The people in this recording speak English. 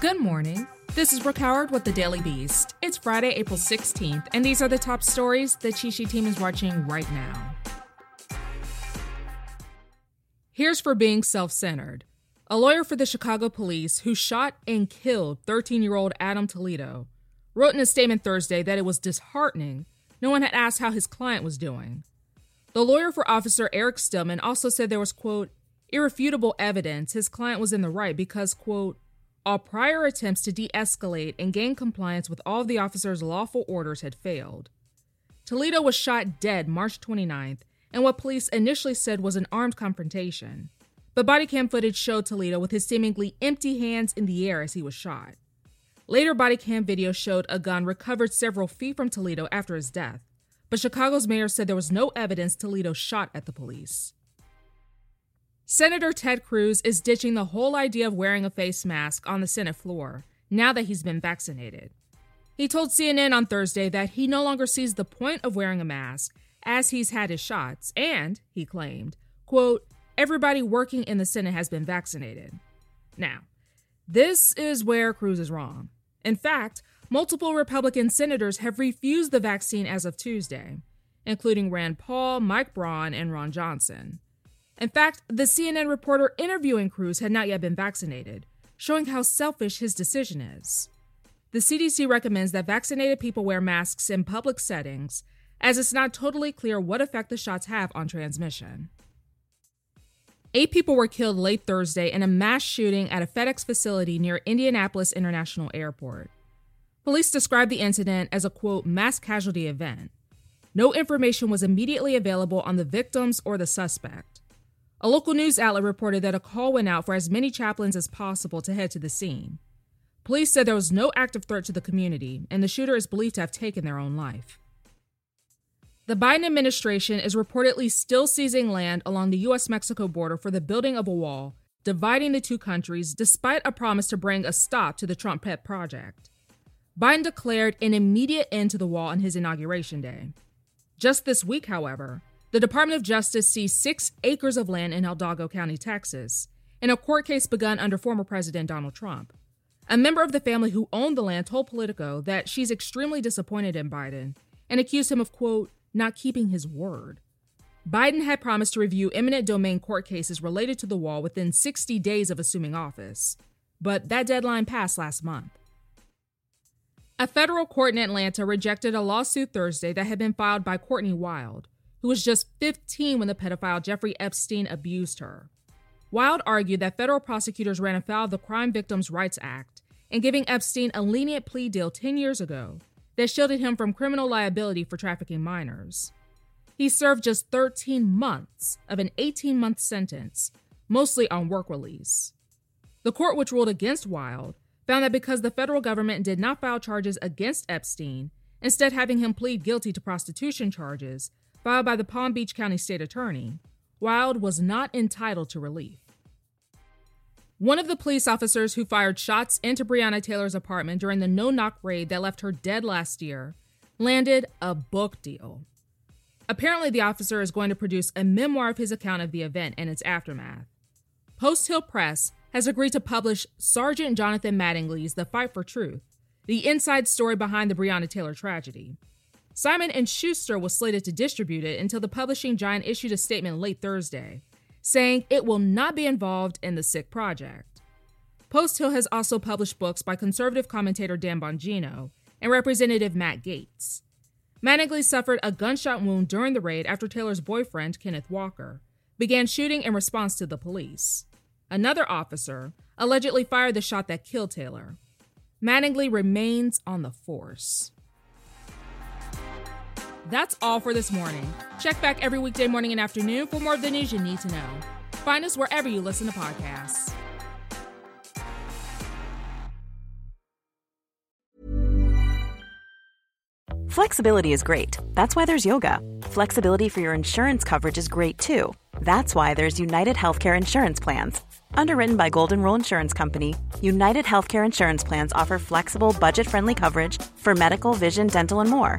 Good morning. This is Brooke Howard with the Daily Beast. It's Friday, April 16th, and these are the top stories the Cheat Sheet team is watching right now. Here's for being self centered. A lawyer for the Chicago police who shot and killed 13 year old Adam Toledo wrote in a statement Thursday that it was disheartening no one had asked how his client was doing. The lawyer for Officer Eric Stillman also said there was, quote, irrefutable evidence his client was in the right because, quote, all prior attempts to de escalate and gain compliance with all of the officer's lawful orders had failed. Toledo was shot dead March 29th in what police initially said was an armed confrontation, but body cam footage showed Toledo with his seemingly empty hands in the air as he was shot. Later body cam video showed a gun recovered several feet from Toledo after his death, but Chicago's mayor said there was no evidence Toledo shot at the police. Senator Ted Cruz is ditching the whole idea of wearing a face mask on the Senate floor now that he's been vaccinated. He told CNN on Thursday that he no longer sees the point of wearing a mask as he's had his shots, and, he claimed, quote, everybody working in the Senate has been vaccinated. Now, this is where Cruz is wrong. In fact, multiple Republican senators have refused the vaccine as of Tuesday, including Rand Paul, Mike Braun, and Ron Johnson. In fact, the CNN reporter interviewing Cruz had not yet been vaccinated, showing how selfish his decision is. The CDC recommends that vaccinated people wear masks in public settings, as it's not totally clear what effect the shots have on transmission. Eight people were killed late Thursday in a mass shooting at a FedEx facility near Indianapolis International Airport. Police described the incident as a quote, mass casualty event. No information was immediately available on the victims or the suspect. A local news outlet reported that a call went out for as many chaplains as possible to head to the scene. Police said there was no active threat to the community, and the shooter is believed to have taken their own life. The Biden administration is reportedly still seizing land along the U.S. Mexico border for the building of a wall dividing the two countries, despite a promise to bring a stop to the Trump pet project. Biden declared an immediate end to the wall on his inauguration day. Just this week, however, the Department of Justice seized six acres of land in Hidalgo County, Texas, in a court case begun under former President Donald Trump. A member of the family who owned the land told Politico that she's extremely disappointed in Biden and accused him of, quote, not keeping his word. Biden had promised to review eminent domain court cases related to the wall within 60 days of assuming office, but that deadline passed last month. A federal court in Atlanta rejected a lawsuit Thursday that had been filed by Courtney Wild, who was just 15 when the pedophile Jeffrey Epstein abused her. Wild argued that federal prosecutors ran afoul of the Crime Victims' Rights Act in giving Epstein a lenient plea deal 10 years ago that shielded him from criminal liability for trafficking minors. He served just 13 months of an 18 month sentence, mostly on work release. The court, which ruled against Wild, found that because the federal government did not file charges against Epstein, instead having him plead guilty to prostitution charges filed by the Palm Beach County State Attorney, Wild was not entitled to relief. One of the police officers who fired shots into Breonna Taylor's apartment during the no knock raid that left her dead last year landed a book deal. Apparently, the officer is going to produce a memoir of his account of the event and its aftermath. Post Hill Press has agreed to publish Sergeant Jonathan Mattingly's The Fight for Truth, the inside story behind the Breonna Taylor tragedy. Simon and Schuster was slated to distribute it until the publishing giant issued a statement late Thursday saying it will not be involved in the SICK project. Post Hill has also published books by conservative commentator Dan Bongino and Representative Matt Gaetz. Mattingly suffered a gunshot wound during the raid after Taylor's boyfriend, Kenneth Walker, began shooting in response to the police. Another officer allegedly fired the shot that killed Taylor. Mattingly remains on the force. That's all for this morning. Check back every weekday morning and afternoon for more of the news you need to know. Find us wherever you listen to podcasts. Flexibility is great. That's why there's yoga. Flexibility for your insurance coverage is great too. That's why there's United Healthcare Insurance Plans. Underwritten by Golden Rule Insurance Company, United Healthcare Insurance Plans offer flexible, budget friendly coverage for medical, vision, dental, and more.